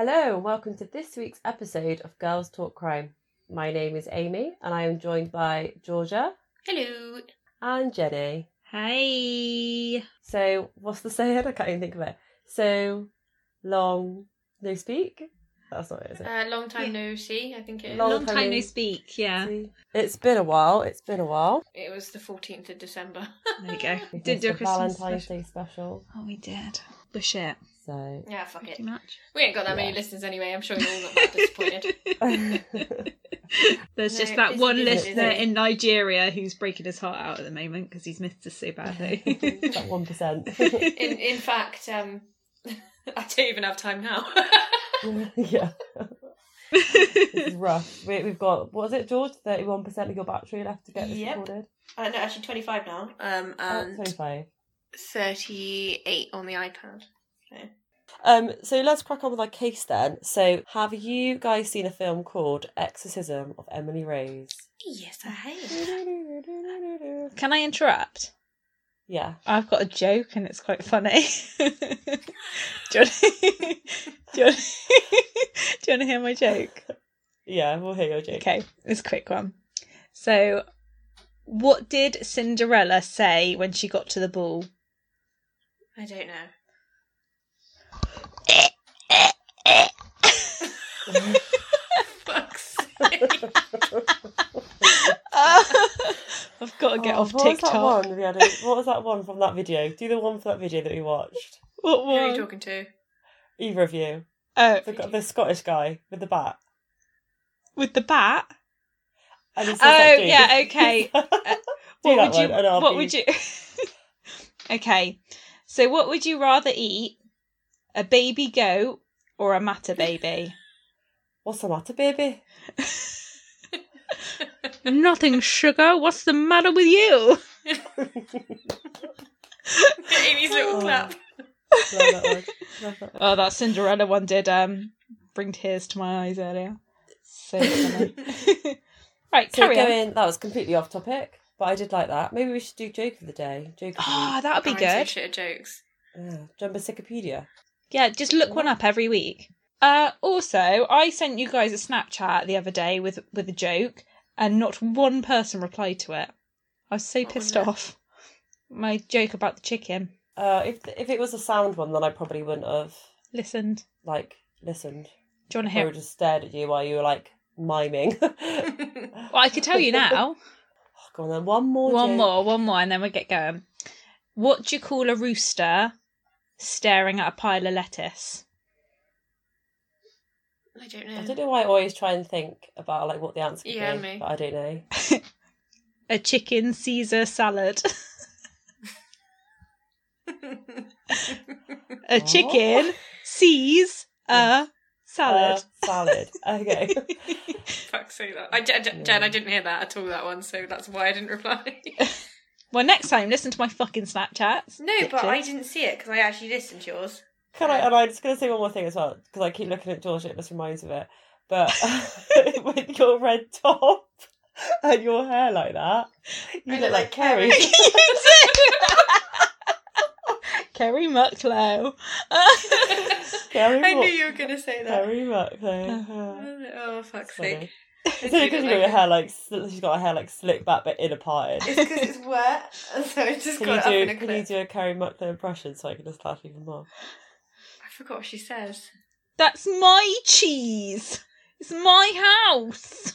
Hello, and welcome to this week's episode of Girls Talk Crime. My name is Amy, and I am joined by Georgia Hello. and Jenny. Hey. So, what's the saying? I can't even think of it. So long, no speak. That's not it, is it? Uh, long time no see, I think it is. Long Long time time no no speak. Yeah. See? It's been a while. It's been a while. It was the 14th of December. There you go. We Did do a Christmas Valentine's special. Day special. Oh, we did. The shit. So, yeah, fuck it. Much. We ain't got that many listeners anyway. I'm sure you're all not that disappointed. There's No, just that one busy, listener in Nigeria who's breaking his heart out at the moment because he's missed us so badly. that one percent. In in fact, um, I don't even have time now. yeah, it's rough. We, we've got what was it, George? Thirty-one percent of your battery left to get this Yep. recorded. uh, no, actually 25 now. Um, Oh, and Twenty-five. 38 on the iPad. So. Um, so let's crack on with our case then. So, have you guys seen a film called Exorcism of Emily Rose? Yes, I have. Can I interrupt? Yeah. I've got a joke and it's quite funny. do you to, do you want do you want to hear my joke? Yeah, we'll hear your joke. Okay, it's a quick one. So, what did Cinderella say when she got to the ball? I don't know. Fuck's sake. I've got to get Oh, off what Was that one we had a- what was that one from that video? Do the one for that video that we watched. What one? Who are you talking to? Either of you. Oh, The, the Scottish guy with the bat. with the bat. And Oh, that yeah, okay. Do uh, what that would you? and I'll What be- would you? okay, so what would you rather eat? A baby goat or a matter baby? What's the matter, baby? Nothing, sugar. What's the matter with you? Amy's little Oh. clap. Love that. Love that. Oh, that Cinderella one did um bring tears to my eyes earlier. So funny. right, So carry on. going, that was completely off topic, but I did like that. Maybe we should do joke of the day. Joke of the Ah, week. that would be good. shit at jokes. Yeah. Jumbocyclopedia. Yeah, just look one up every week. Uh, also, I sent you guys a Snapchat the other day with with a joke, and not one person replied to it. I was so What pissed off. My joke about the chicken. Uh, if if it was a sound one, then I probably wouldn't have Listened. like listened. Do you want to I hear? would have just stared at you while you were like miming. Well, I could tell you now. Go on then, one more. one joke. more, one more, and then we get going. What do you call a rooster staring at a pile of lettuce? I don't know. I don't know why I always try and think about like what the answer could Yeah, be, me. but I don't know. A chicken Caesar salad. a chicken sees a salad. Uh, salad. Okay. Fuck's sake, that. I, Jen, Jen, I didn't hear that at all, that one, so that's why I didn't reply. Well, next time, listen to my fucking Snapchats. no, but I didn't see it because I actually listened to yours. Can I? And I'm just going to say one more thing as well because I keep looking at George. It just reminds me of it. But with your red top and your hair like that, you I look look like like Kerry. Kerry. Kerry Mucklowe. Kerry I knew you were going to say that. Kerry Mucklowe. Uh-huh. Oh, fuck's Funny. sake. It's only because you got your hair like sl- she's got her hair like slicked back but in a parted. It's because it's wet, so I just Can got you it up in do a can you clip. do a Kerry Mucklowe impression so I can just laugh even more? I forgot what she says. That's my cheese. It's my house.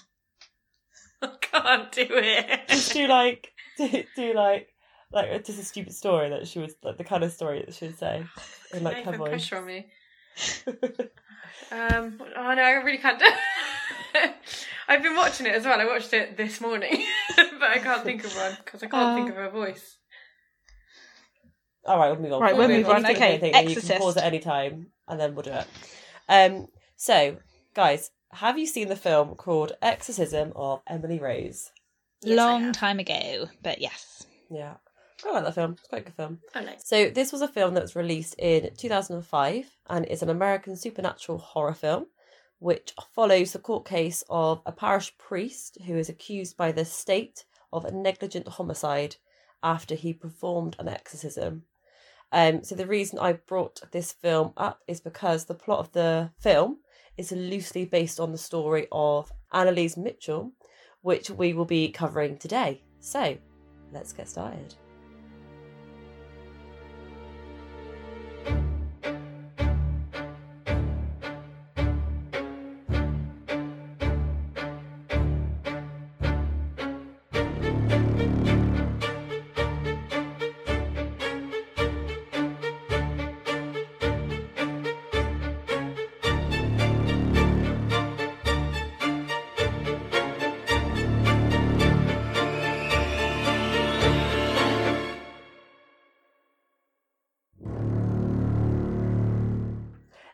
I can't do it. Just do like do, do like like just a stupid story that she was like the kind of story that she would say in like Don't her voice. pressure on me. Um, oh no, I really can't do. I've been watching it as well. I watched it this morning, but I can't think of one because I can't think Oh. of her voice. All right, we'll move on. Right, We'll we'll move move on. If you think of Okay, anything, then You can pause at any time, and then we'll do it. Um. So, guys, have you seen the film called Exorcism of Emily Rose? Yes, Long time ago, but yes. Yeah, I like that film. It's quite a good film. I like. So this was a film that was released in 2005 and is an American supernatural horror film which follows the court case of a parish priest who is accused by the state of a negligent homicide after he performed an exorcism. Um, so the reason I brought this film up is because the plot of the film is loosely based on the story of Annalise Mitchell, which we will be covering today. So let's get started.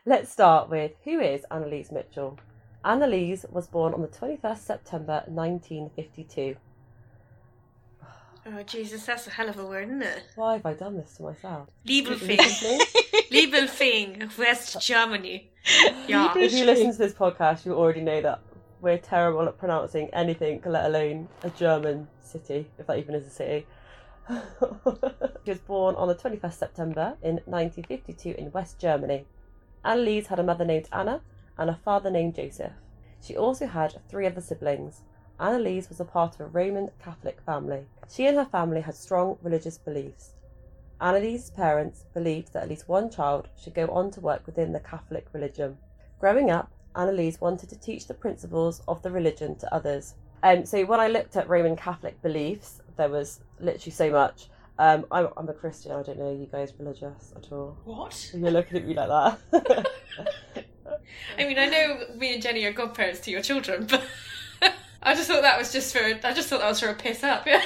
Let's start with who is Annalise Mitchell? Annalise was born on the 21st September 1952. Oh Jesus, that's a hell of a word, isn't it? Why have I done this to myself? Leiblfing. Leiblfing? West Germany. Yeah. if you listen to this podcast, you already know that we're terrible at pronouncing anything, let alone a German city, if that even is a city. she was born on the 21st September in 1952 in West Germany. Annalise had a mother named Anna and a father named Joseph. She also had three other siblings. Annalise was a part of a Roman Catholic family. She and her family had strong religious beliefs. Annalise's parents believed that at least one child should go on to work within the Catholic religion. Growing up, Annalise wanted to teach the principles of the religion to others. Um, so when I looked at Roman Catholic beliefs, there was literally so much. Um, I'm, I'm a Christian. I don't know you guys religious at all. What? You're looking at me like that. I mean, I know me and Jenny are godparents to your children, but I just thought that was just for. I just thought that was for a piss up. Yeah.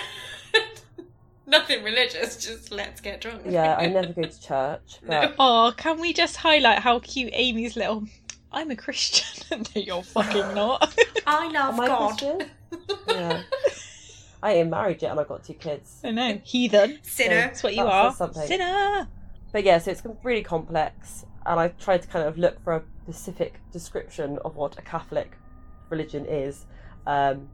Nothing religious. Just let's get drunk. yeah, I never go to church. But Oh, can we just highlight how cute Amy's little I'm a Christian. no, you're fucking not. I love am I God. Christian? Yeah. I ain't married yet and I've got two kids. I know. Heathen. Sinner. That's what you That are. something. Sinner. But yeah, so it's really complex, and I tried to kind of look for a specific description of what a Catholic religion is. Um,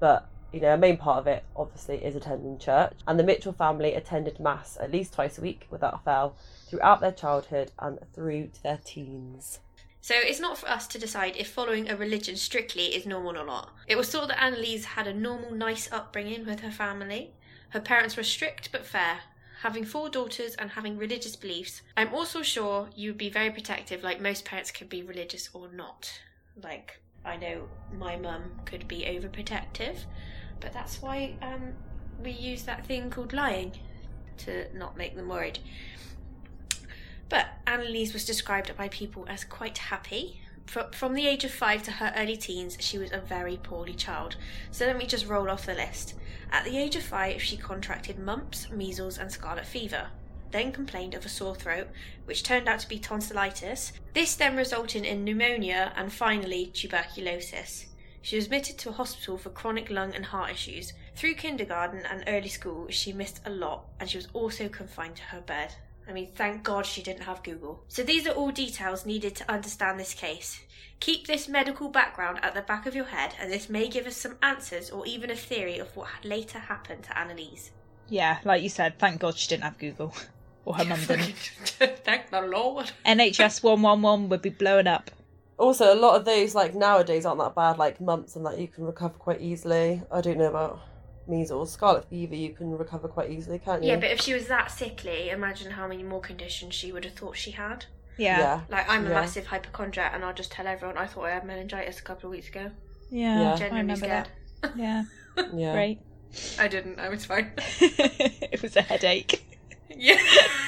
but you know, a main part of it obviously is attending church, and the Mitchell family attended mass at least twice a week without fail throughout their childhood and through to their teens. So it's not for us to decide if following a religion strictly is normal or not. It was thought that Annalise had a normal, nice upbringing with her family. Her parents were strict but fair. Having four daughters and having religious beliefs, I'm also sure you would be very protective, like most parents could be religious or not. Like, I know my mum could be overprotective, but that's why um, we use that thing called lying to not make them worried. But Annalise was described by people as quite happy. From the age of five to her early teens, she was a very poorly child. So let me just roll off the list. At the age of five, she contracted mumps, measles, and scarlet fever. Then complained of a sore throat, which turned out to be tonsillitis. This then resulted in pneumonia and finally tuberculosis. She was admitted to a hospital for chronic lung and heart issues. Through kindergarten and early school, she missed a lot, and she was also confined to her bed. I mean, thank God she didn't have Google. So these are all details needed to understand this case. Keep this medical background at the back of your head, and this may give us some answers or even a theory of what later happened to Annalise. Yeah, like you said, thank God she didn't have Google. Or her mum didn't. thank the Lord. NHS 111 would be blowing up. Also, a lot of those like nowadays aren't that bad, like months and that you can recover quite easily. I don't know about measles, scarlet fever. You can recover quite easily, can't you? Yeah, but if she was that sickly, imagine how many more conditions she would have thought she had. Yeah. yeah, Like, I'm a Yeah. massive hypochondriac, and I'll just tell everyone I thought I had meningitis a couple of weeks ago. Yeah. Yeah. I Genuinely remember scared. that. Yeah. yeah. Great. I didn't, I was fine. it was a headache. yeah,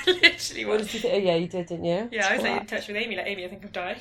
literally What was. did you think? Oh, yeah, you did, didn't you? Yeah, I was like, Twat. in touch with Amy, like, Amy, I think I've died.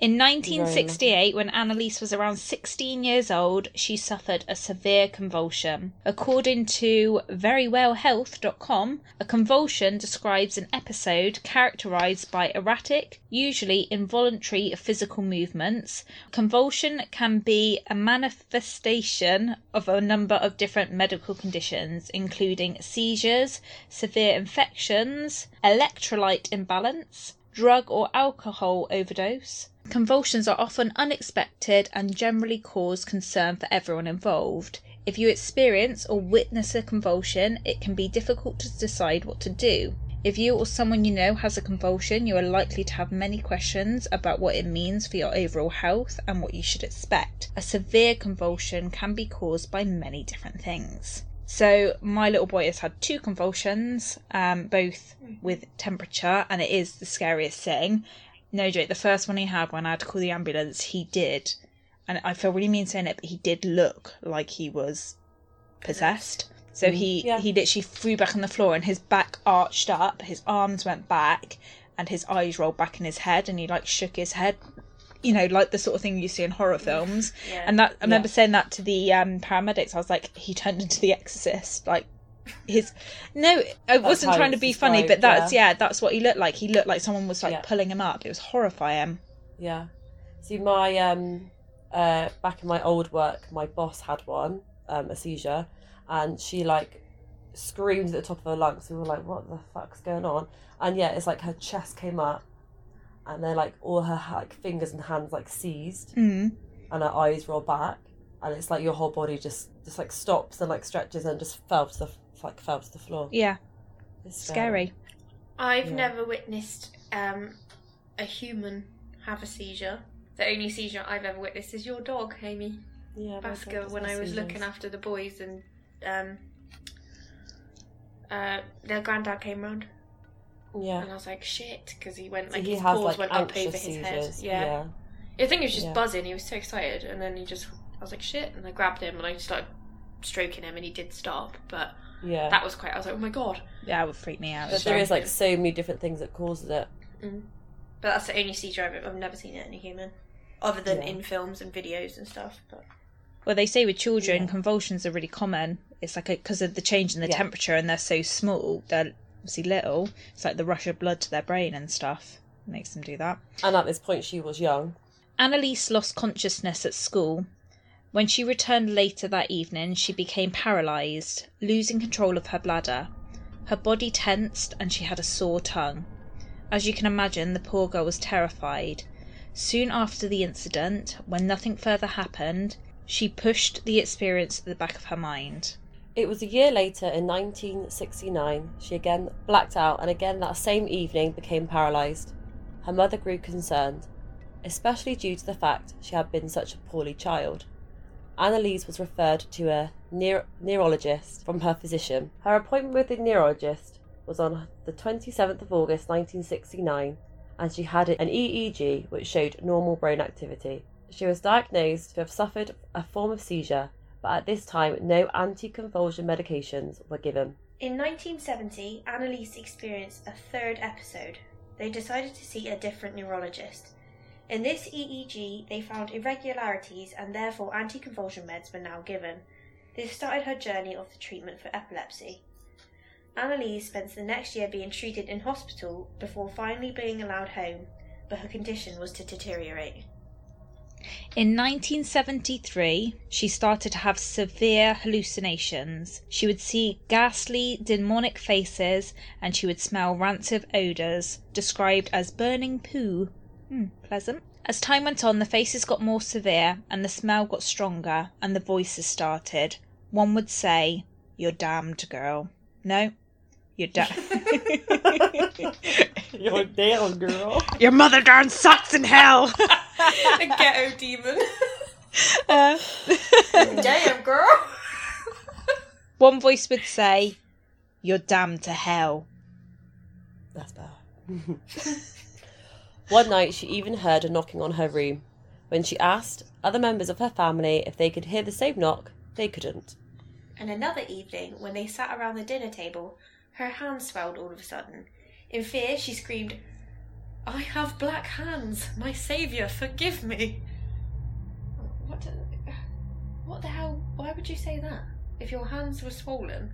In 1968, when Annalise was around 16 years old, she suffered a severe convulsion. According to verywellhealth.com, a convulsion describes an episode characterized by erratic, usually involuntary physical movements. Convulsion can be a manifestation of a number of different medical conditions, including seizures, severe infections, electrolyte imbalance, drug or alcohol overdose. Convulsions are often unexpected and generally cause concern for everyone involved. If you experience or witness a convulsion, it can be difficult to decide what to do. If you or someone you know has a convulsion, you are likely to have many questions about what it means for your overall health and what you should expect. A severe convulsion can be caused by many different things. So, my little boy has had two convulsions, um, both with temperature, and it is the scariest thing. No joke, the first one he had when I had to call the ambulance, he did. And I feel really mean saying it, but he did look like he was possessed. So he yeah. he literally flew back on the floor and his back arched up, his arms went back, and his eyes rolled back in his head, and he like shook his head, you know, like the sort of thing you see in horror films. Yeah. And that I remember saying that to the um, paramedics. I was like, he turned into the Exorcist, like. His no, I wasn't trying to be funny, but described, that's yeah. that's what he looked like. He looked like someone was like Yeah. pulling him up. It was horrifying. Yeah. See, my um, uh, back in my old work, my boss had one, um, a seizure, and she like screamed at the top of her lungs. We were like, "What the fuck's going on?" And yeah, it's like her chest came up, and they're like all her like fingers and hands like seized, Mm. and her eyes roll back, and it's like your whole body just just like stops and like stretches and just fell to the like fell to the floor. Yeah, It's scary. I've Yeah. never witnessed um, a human have a seizure. The only seizure I've ever witnessed is your dog, Amy Yeah, Basker, when I was looking after the boys and um, uh, their granddad came round Yeah. and I was like, shit, because he went So like he his has paws like went up over his seizures. head. Yeah. yeah. I think he was just Yeah. buzzing. He was so excited, and then he just, I was like, shit, and I grabbed him and I started stroking him, and he did stop. But Yeah. that was quite. I was like, oh my god. Yeah, it would freak me out. But as there well. is like so many different things that causes it. Mm. But that's the only seizure I've, I've never seen it in a human, other than Yeah. in films and videos and stuff. But Well, they say with children, Yeah. convulsions are really common. It's like because of the change in the Yeah. temperature and they're so small, they're obviously little. It's like the rush of blood to their brain and stuff makes them do that. And at this point, she was young. Annalise lost consciousness at school. When she returned later that evening, she became paralysed, losing control of her bladder. Her body tensed and she had a sore tongue. As you can imagine, the poor girl was terrified. Soon after the incident, when nothing further happened, she pushed the experience to the back of her mind. It was a year later, in 1969, she again blacked out and again that same evening became paralysed. Her mother grew concerned, especially due to the fact she had been such a poorly child. Annalise was referred to a neuro- neurologist from her physician. Her appointment with the neurologist was on the 27th of August 1969, and she had an EEG which showed normal brain activity. She was diagnosed to have suffered a form of seizure, but at this time no anti-convulsion medications were given. in 1970, Annalise experienced a third episode. They decided to see a different neurologist. In this EEG, they found irregularities and therefore anticonvulsion meds were now given. This started her journey of the treatment for epilepsy. Annalise spent the next year being treated in hospital before finally being allowed home, but her condition was to deteriorate. In 1973, she started to have severe hallucinations. She would see ghastly, demonic faces and she would smell rancid odours, described as burning poo. Hmm, pleasant. As time went on, the faces got more severe and the smell got stronger and the voices started. One would say, You're damned, girl. No, you're damned. You're damn girl. Your mother darn sucks in hell. the ghetto demon. Uh, Damn, girl. one voice would say, You're damned to hell. That's bad. One night, she even heard a knocking on her room. When she asked other members of her family if they could hear the same knock, they couldn't. And another evening, when they sat around the dinner table, her hand swelled all of a sudden. In fear, she screamed, I have black hands. My saviour, forgive me. What the, what the hell? Why would you say that? If your hands were swollen?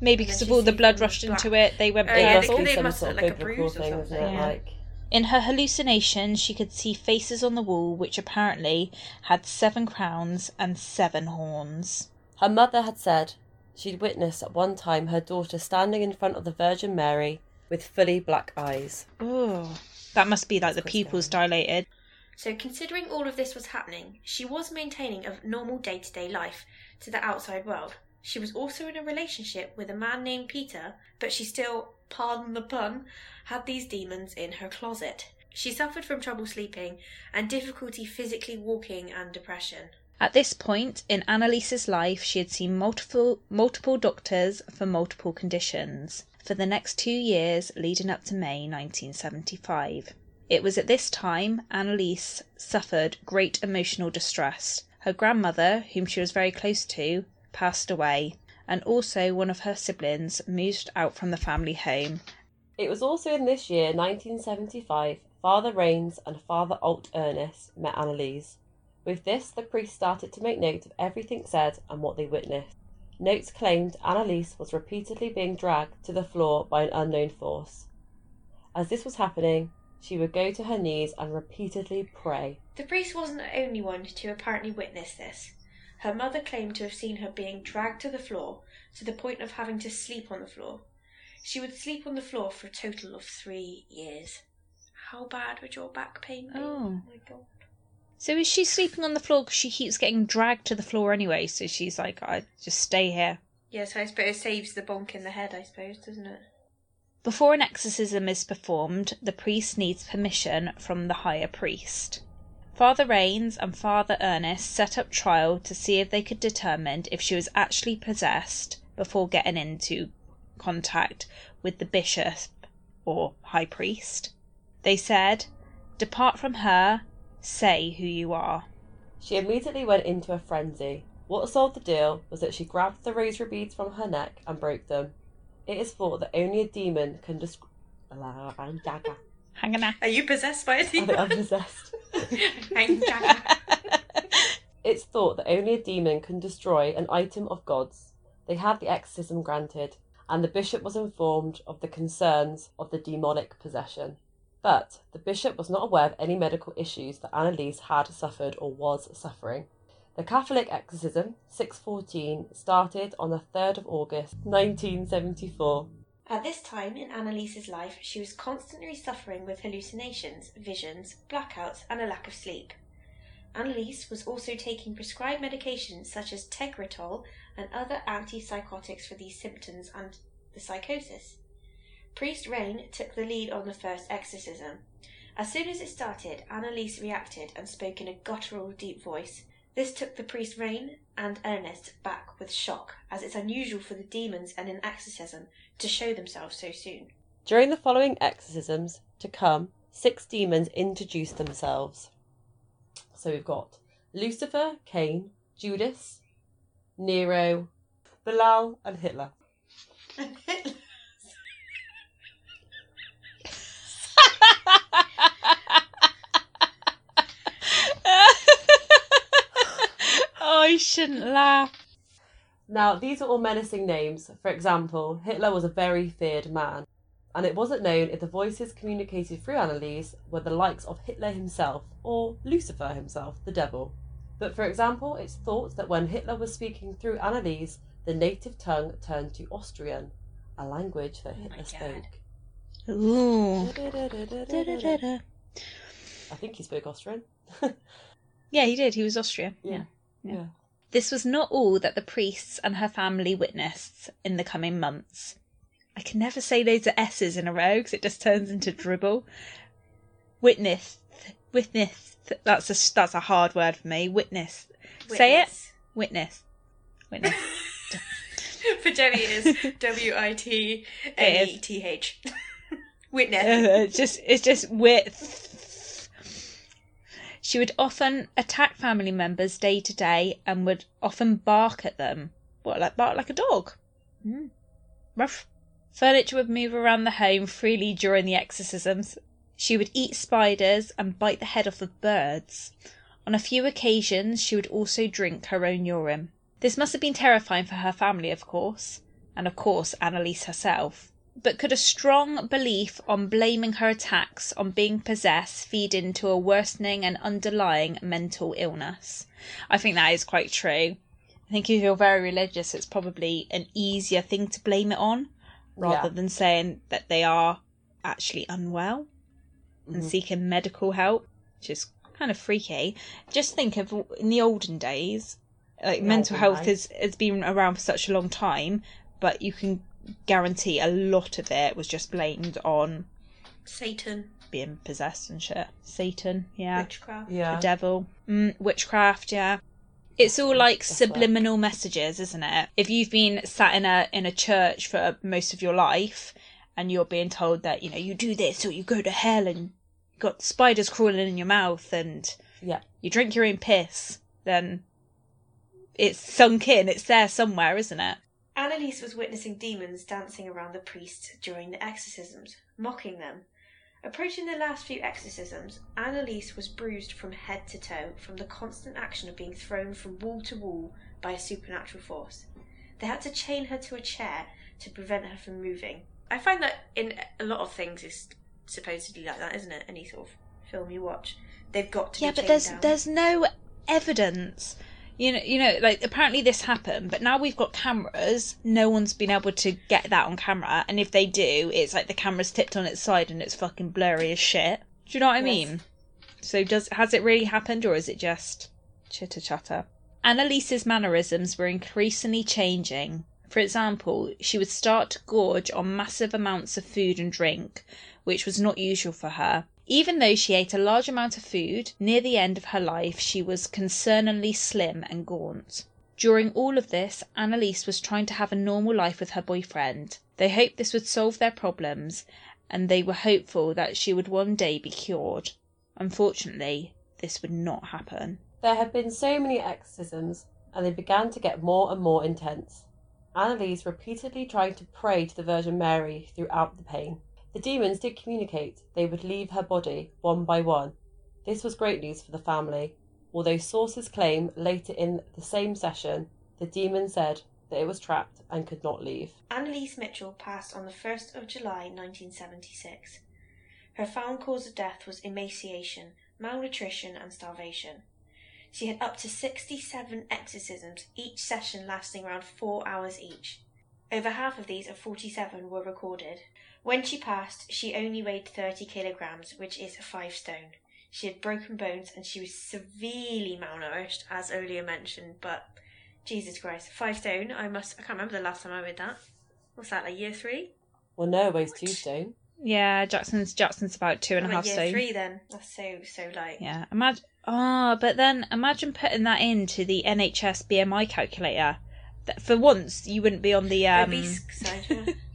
Maybe because of all the blood rushed black. into it, they went Oh, yeah, It they must be some must sort of look like a bruise or something, it? yeah. Like, In her hallucination, she could see faces on the wall which apparently had seven crowns and seven horns. her mother had said she'd witnessed at one time her daughter standing in front of the Virgin Mary with fully black eyes. Oh, that must be like the pupils dilated. So, considering all of this was happening, she was maintaining a normal day to day life to the outside world. She was also in a relationship with a man named Peter, but she still, pardon the pun, had these demons in her closet. She suffered from trouble sleeping and difficulty physically walking and depression. At this point in Annalise's life, she had seen multiple multiple doctors for multiple conditions for the next two years leading up to May 1975. It was at this time Annalise suffered great emotional distress. Her grandmother, whom she was very close to, passed away, and also one of her siblings moved out from the family home. It was also in this year, 1975, Father Rains and Father Alt Ernest met Anneliese. With this, the priest started to make note of everything said and what they witnessed. Notes claimed Anneliese was repeatedly being dragged to the floor by an unknown force. As this was happening, she would go to her knees and repeatedly pray. The priest wasn't the only one to apparently witness this. Her mother claimed to have seen her being dragged to the floor to the point of having to sleep on the floor. She would sleep on the floor for a total of three years. How bad would your back pain be? Oh. oh my god. So is she sleeping on the floor because she keeps getting dragged to the floor anyway? So she's like, I just stay here. Yes, I suppose it saves the bonk in the head, I suppose, doesn't it? Before an exorcism is performed, the priest needs permission from the higher priest. Father Rains and Father Ernest set up trial to see if they could determine if she was actually possessed before getting into contact with the bishop or high priest. They said, Depart from her, say who you are. She immediately went into a frenzy. What solved the deal was that she grabbed the rosary beads from her neck and broke them. It is thought that only a demon can describe. Hang on. Are you possessed by a I think demon? I'm possessed. Hang Jagger. It's thought that only a demon can destroy an item of God's. They had the exorcism granted, and the bishop was informed of the concerns of the demonic possession. But the bishop was not aware of any medical issues that Anneliese had suffered or was suffering. The Catholic exorcism, 614, started on the 3rd of August 1974. At this time in Annaliese's life, she was constantly suffering with hallucinations, visions, blackouts, and a lack of sleep. Annalise was also taking prescribed medications such as Tegretol and other antipsychotics for these symptoms and the psychosis. Priest Rain took the lead on the first exorcism. As soon as it started, Annalise reacted and spoke in a guttural, deep voice. This took the priest Rain and Ernest back with shock, as it's unusual for the demons and an exorcism to show themselves so soon. During the following exorcisms to come, six demons introduced themselves. So we've got Lucifer, Cain, Judas, Nero, Belial, and Hitler. Oh, shouldn't laugh. Now, these are all menacing names. For example, Hitler was a very feared man, and it wasn't known if the voices communicated through Anneliese were the likes of Hitler himself or Lucifer himself, the devil. But for example, it's thought that when Hitler was speaking through Anneliese, the native tongue turned to Austrian, a language that Oh Hitler God. spoke. Ooh. I think he spoke Austrian. Yeah, he did. He was Austrian. Yeah. Yeah. Yeah. This was not all that the priests and her family witnessed in the coming months. I can never say loads of S's in a row because it just turns into dribble. Witnessed. Witnessed. That's a, that's a hard word for me. Witness. Say it. Witness. Witness. For Jenny, it is W I T N E T H. Witness. it's just it's just width. She would often attack family members day to day and would often bark at them. What, like bark like a dog? Mm. Rough. Furniture would move around the home freely during the exorcisms. She would eat spiders and bite the head off of birds. On a few occasions, she would also drink her own urine. This must have been terrifying for her family, of course, and of course Annalise herself. But could a strong belief on blaming her attacks on being possessed feed into a worsening and underlying mental illness? I think that is quite true. I think if you're very religious, it's probably an easier thing to blame it on rather Yeah. than saying that they are actually unwell and Mhm. seeking medical help, which is kind of freaky. Just think of in the olden days, like Yeah, mental health nice. has has been around for such a long time, but you can guarantee a lot of it was just blamed on Satan, being possessed and shit. Satan, yeah, witchcraft. Yeah. the devil, mm, witchcraft, yeah. It's all like That's subliminal messages, isn't it? If you've been sat in a in a church for most of your life, and you're being told that you know you do this or you go to hell and you got spiders crawling in your mouth and Yeah. you drink your own piss, then it's sunk in. It's there somewhere, isn't it? Annalise was witnessing demons dancing around the priests during the exorcisms, mocking them. Approaching the last few exorcisms, Annalise was bruised from head to toe from the constant action of being thrown from wall to wall by a supernatural force. They had to chain her to a chair to prevent her from moving. I find that in a lot of things is supposedly like that, isn't it? Any sort of film you watch, they've got to yeah, but there's down. there's no evidence. You know, you know, like apparently this happened, but now we've got cameras. No one's been able to get that on camera, and if they do, it's like the camera's tipped on its side and it's fucking blurry as shit. Do you know what I Yes. mean? So does has it really happened, or is it just chitter chatter? Annalise's mannerisms were increasingly changing. For example, she would start to gorge on massive amounts of food and drink, which was not usual for her. Even though she ate a large amount of food, near the end of her life she was concerningly slim and gaunt. During all of this, Annalise was trying to have a normal life with her boyfriend. They hoped this would solve their problems, and they were hopeful that she would one day be cured. Unfortunately, this would not happen. There had been so many exorcisms, and they began to get more and more intense. Annalise repeatedly tried to pray to the Virgin Mary throughout the pain. The demons did communicate they would leave her body one by one. This was great news for the family, although sources claim later in the same session the demon said that it was trapped and could not leave. Annalise Mitchell passed on the 1st of July 1976. Her found cause of death was emaciation, malnutrition, and starvation. She had up to 67 exorcisms, each session lasting around four hours each. Over half of these, of 47, were recorded. When she passed, she only weighed 30 kilograms, which is 5 stone. She had broken bones and she was severely malnourished, as earlier mentioned, but Jesus Christ, 5 stone, I must, I can't remember the last time I weighed that. What's that, like year 3? Well, no, it weighs two stone. Yeah, Jackson's Jackson's about two and a half. and a I'm half like year stone. 3 then. That's so, so light. Yeah, imagine. Ah, but then imagine putting that into the NHS BMI calculator. For once you wouldn't be on the um, obese side, yeah.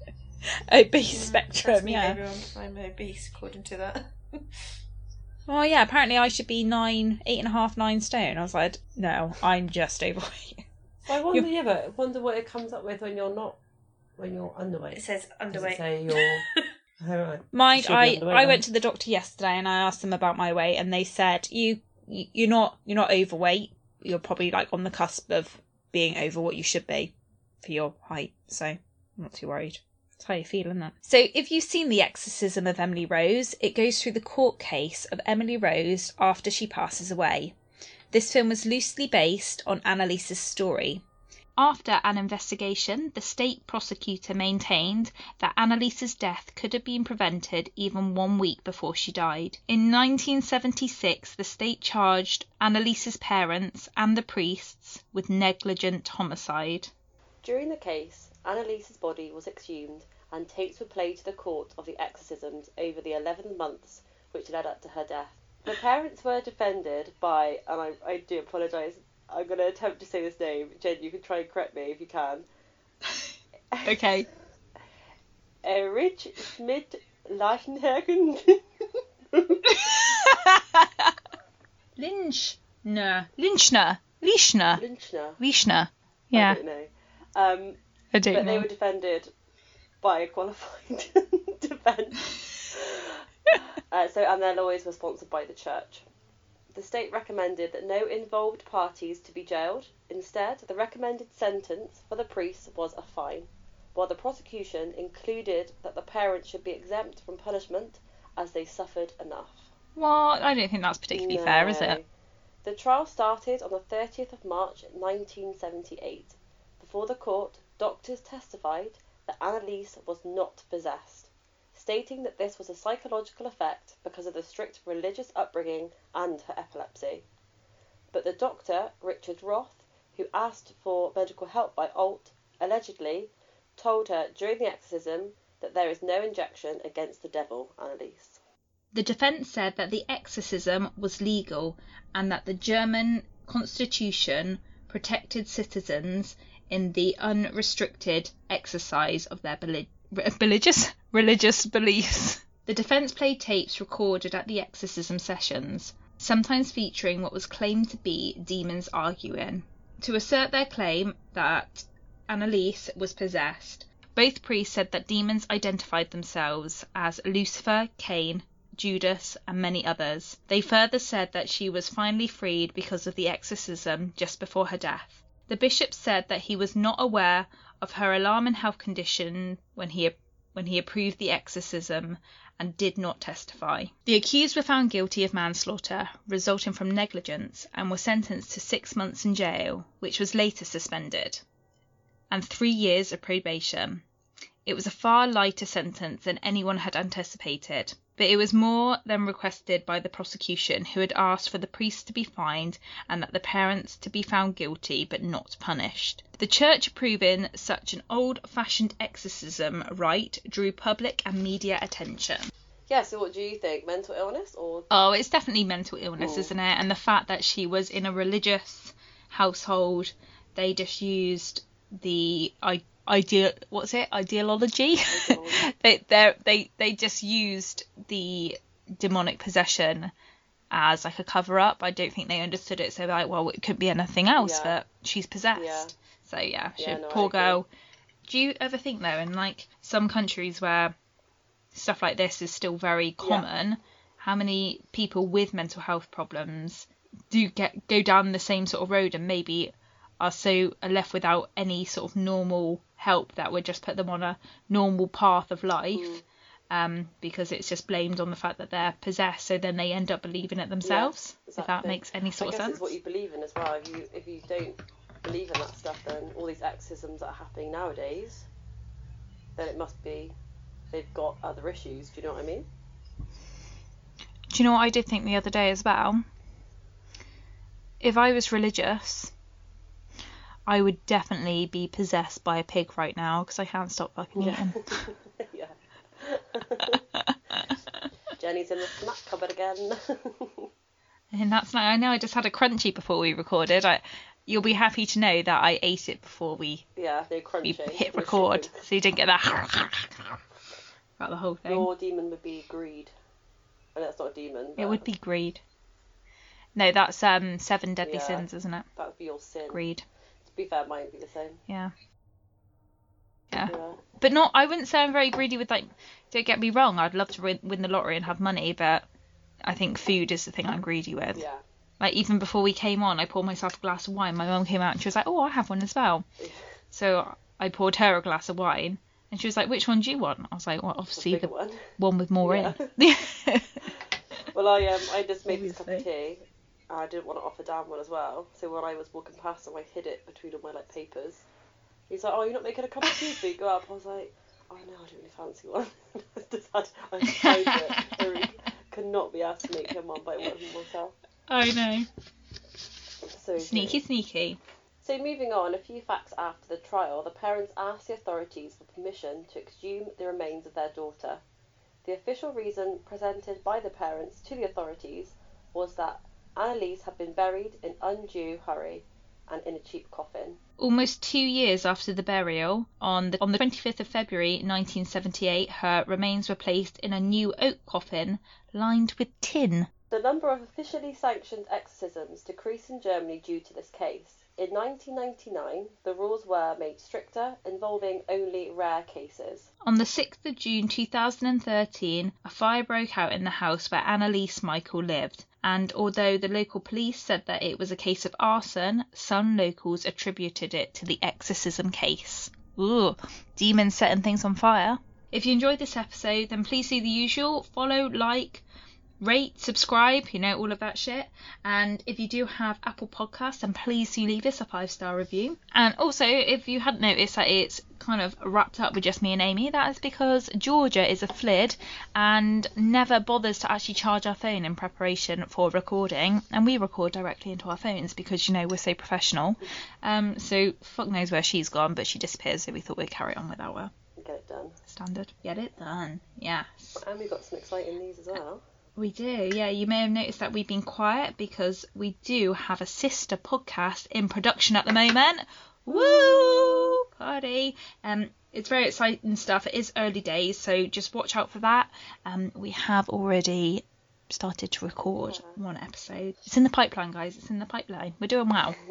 obese Yeah, spectrum. that's me, Yeah. everyone. I'm obese according to that. Oh yeah. Apparently I should be nine, eight and a half, nine stone. I was like, no, I'm just overweight. So I wonder, yeah, but I wonder what it comes up with when you're not, when you're underweight. It underweight. says Does it underweight. say you're. Alright. Mind, I I then. went to the doctor yesterday and I asked them about my weight and they said you you- you're not you're not overweight. You're probably like on the cusp of being over what you should be for your height. So I'm not too worried. That's how you feel, isn't it? So if you've seen the exorcism of Emily Rose, it goes through the court case of Emily Rose after she passes away. This film was loosely based on Annalise's story. After an investigation, the state prosecutor maintained that Annalise's death could have been prevented even one week before she died. In 1976, the state charged Annalise's parents and the priests with negligent homicide. During the case, Annalise's body was exhumed and tapes were played to the court of the exorcisms over the 11 months which led up to her death. The parents were defended by, and I, I do apologise, I'm going to attempt to say this name. Jen, you can try and correct me if you can. Okay. Erich Schmidt Leichenhagen. Lynch. No. Lynchner. Leichner. Lynchner. Leichner. I Yeah, don't know. Um, I don't but they were defended by a qualified defence. uh, so, and their lawyers were sponsored by the church. The state recommended that no involved parties to be jailed. Instead, the recommended sentence for the priests was a fine, while the prosecution included that the parents should be exempt from punishment as they suffered enough. Well, I don't think that's particularly fair, is it? The trial started on the 30th of March 1978. Before the court, doctors testified that Annalise was not possessed, stating that this was a psychological effect because of the strict religious upbringing and her epilepsy. But the doctor, Richard Roth, who asked for medical help by Alt, allegedly told her during the exorcism that there is no injection against the devil, Anneliese. The defense said that the exorcism was legal and that the German constitution protected citizens in the unrestricted exercise of their religious religious beliefs. The defense played tapes recorded at the exorcism sessions, sometimes featuring what was claimed to be demons arguing. To assert their claim that Annalise was possessed, both priests said that demons identified themselves as Lucifer, Cain, Judas, and many others. They further said that she was finally freed because of the exorcism just before her death. The bishop said that he was not aware of her alarming health condition when he when he approved the exorcism and did not testify. The accused were found guilty of manslaughter resulting from negligence and were sentenced to six months in jail, which was later suspended, and three years of probation. It was a far lighter sentence than anyone had anticipated but it was more than requested by the prosecution, who had asked for the priests to be fined and that the parents to be found guilty but not punished. The church approving such an old fashioned exorcism rite drew public and media attention. Yeah, so what do you think? Mental illness or Oh, it's definitely mental illness, Ooh. isn't it? And the fact that she was in a religious household, they just used the I ideal what's it? Ideology. They they they they just used the demonic possession as like a cover up i don't think they understood it so like well it could be anything else yeah. but she's possessed. Yeah. so yeah, she, yeah no, poor girl. Do you ever think though in like some countries where stuff like this is still very common how many people with mental health problems do get go down the same sort of road and maybe are so are left without any sort of normal help that would just put them on a normal path of life mm. um, because it's just blamed on the fact that they're possessed so then they end up believing it themselves yeah, exactly. if that makes any sort of sense it's what you believe in as well if you if you don't believe in that stuff then all these exorcisms that are happening nowadays then it must be they've got other issues do you know what I mean do you know what I did think the other day as well if I was religious I would definitely be possessed by a pig right now because I can't stop fucking yeah. eating. yeah. Jenny's in the snack cupboard again. and that's like I know I just had a crunchy before we recorded. I you'll be happy to know that I ate it before we yeah they we hit record, so you didn't get that about the whole thing. Your demon would be greed. And that's not a demon. It would be greed. No, that's um seven deadly yeah, sins, isn't it? That would be your sin. Greed be fair, mine would be the same. Yeah. Yeah. yeah. But not, I wouldn't say I'm very greedy with, like, don't get me wrong, I'd love to win, win the lottery and have money, but I think food is the thing I'm greedy with. Yeah. Like, even before we came on, I poured myself a glass of wine. My mum came out and she was like, oh, I have one as well. so I poured her a glass of wine. And she was like, which one do you want? I was like, well, obviously the, one. one. with more yeah. in. well, I um, I just made this cup of tea I didn't want to offer Dan one as well. So when I was walking past him, I hid it between all my like papers. He's like, "Oh, you're not making a cup of tea for you? Go up." I was like, "Oh no, I don't really fancy one." just had, I tried it. I really could not be asked to make him one, but I wanted myself. I know. So sneaky, sneaky. So moving on, a few facts after the trial, the parents asked the authorities for permission to exhume the remains of their daughter. The official reason presented by the parents to the authorities was that Anneliese had been buried in undue hurry and in a cheap coffin. Almost two years after the burial, on the, on the 25th of February 1978, her remains were placed in a new oak coffin lined with tin. The number of officially sanctioned exorcisms decreased in Germany due to this case. In 1999, the rules were made stricter, involving only rare cases. On the 6th of June 2013, a fire broke out in the house where Anneliese Michael lived, and although the local police said that it was a case of arson, some locals attributed it to the exorcism case. Ooh, demons setting things on fire. If you enjoyed this episode, then please do the usual follow, like, rate, subscribe, you know, all of that shit. And if you do have Apple Podcasts, then please do leave us a five star review. And also, if you hadn't noticed that it's kind of wrapped up with just me and Amy, that is because Georgia is a flid and never bothers to actually charge our phone in preparation for recording. And we record directly into our phones because, you know, we're so professional. Um, so fuck knows where she's gone, but she disappears, so we thought we'd carry on without her. Get it done. Standard. Get it done. Yes. And we've got some exciting news as well. We do, yeah. You may have noticed that we've been quiet because we do have a sister podcast in production at the moment. Woo! Party! Um, it's very exciting stuff. It is early days, so just watch out for that. Um, we have already started to record one episode. It's in the pipeline, guys. It's in the pipeline. We're doing well.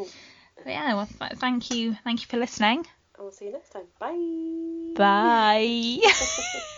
But yeah, well, th- thank you, thank you for listening. And we'll see you next time. Bye. Bye.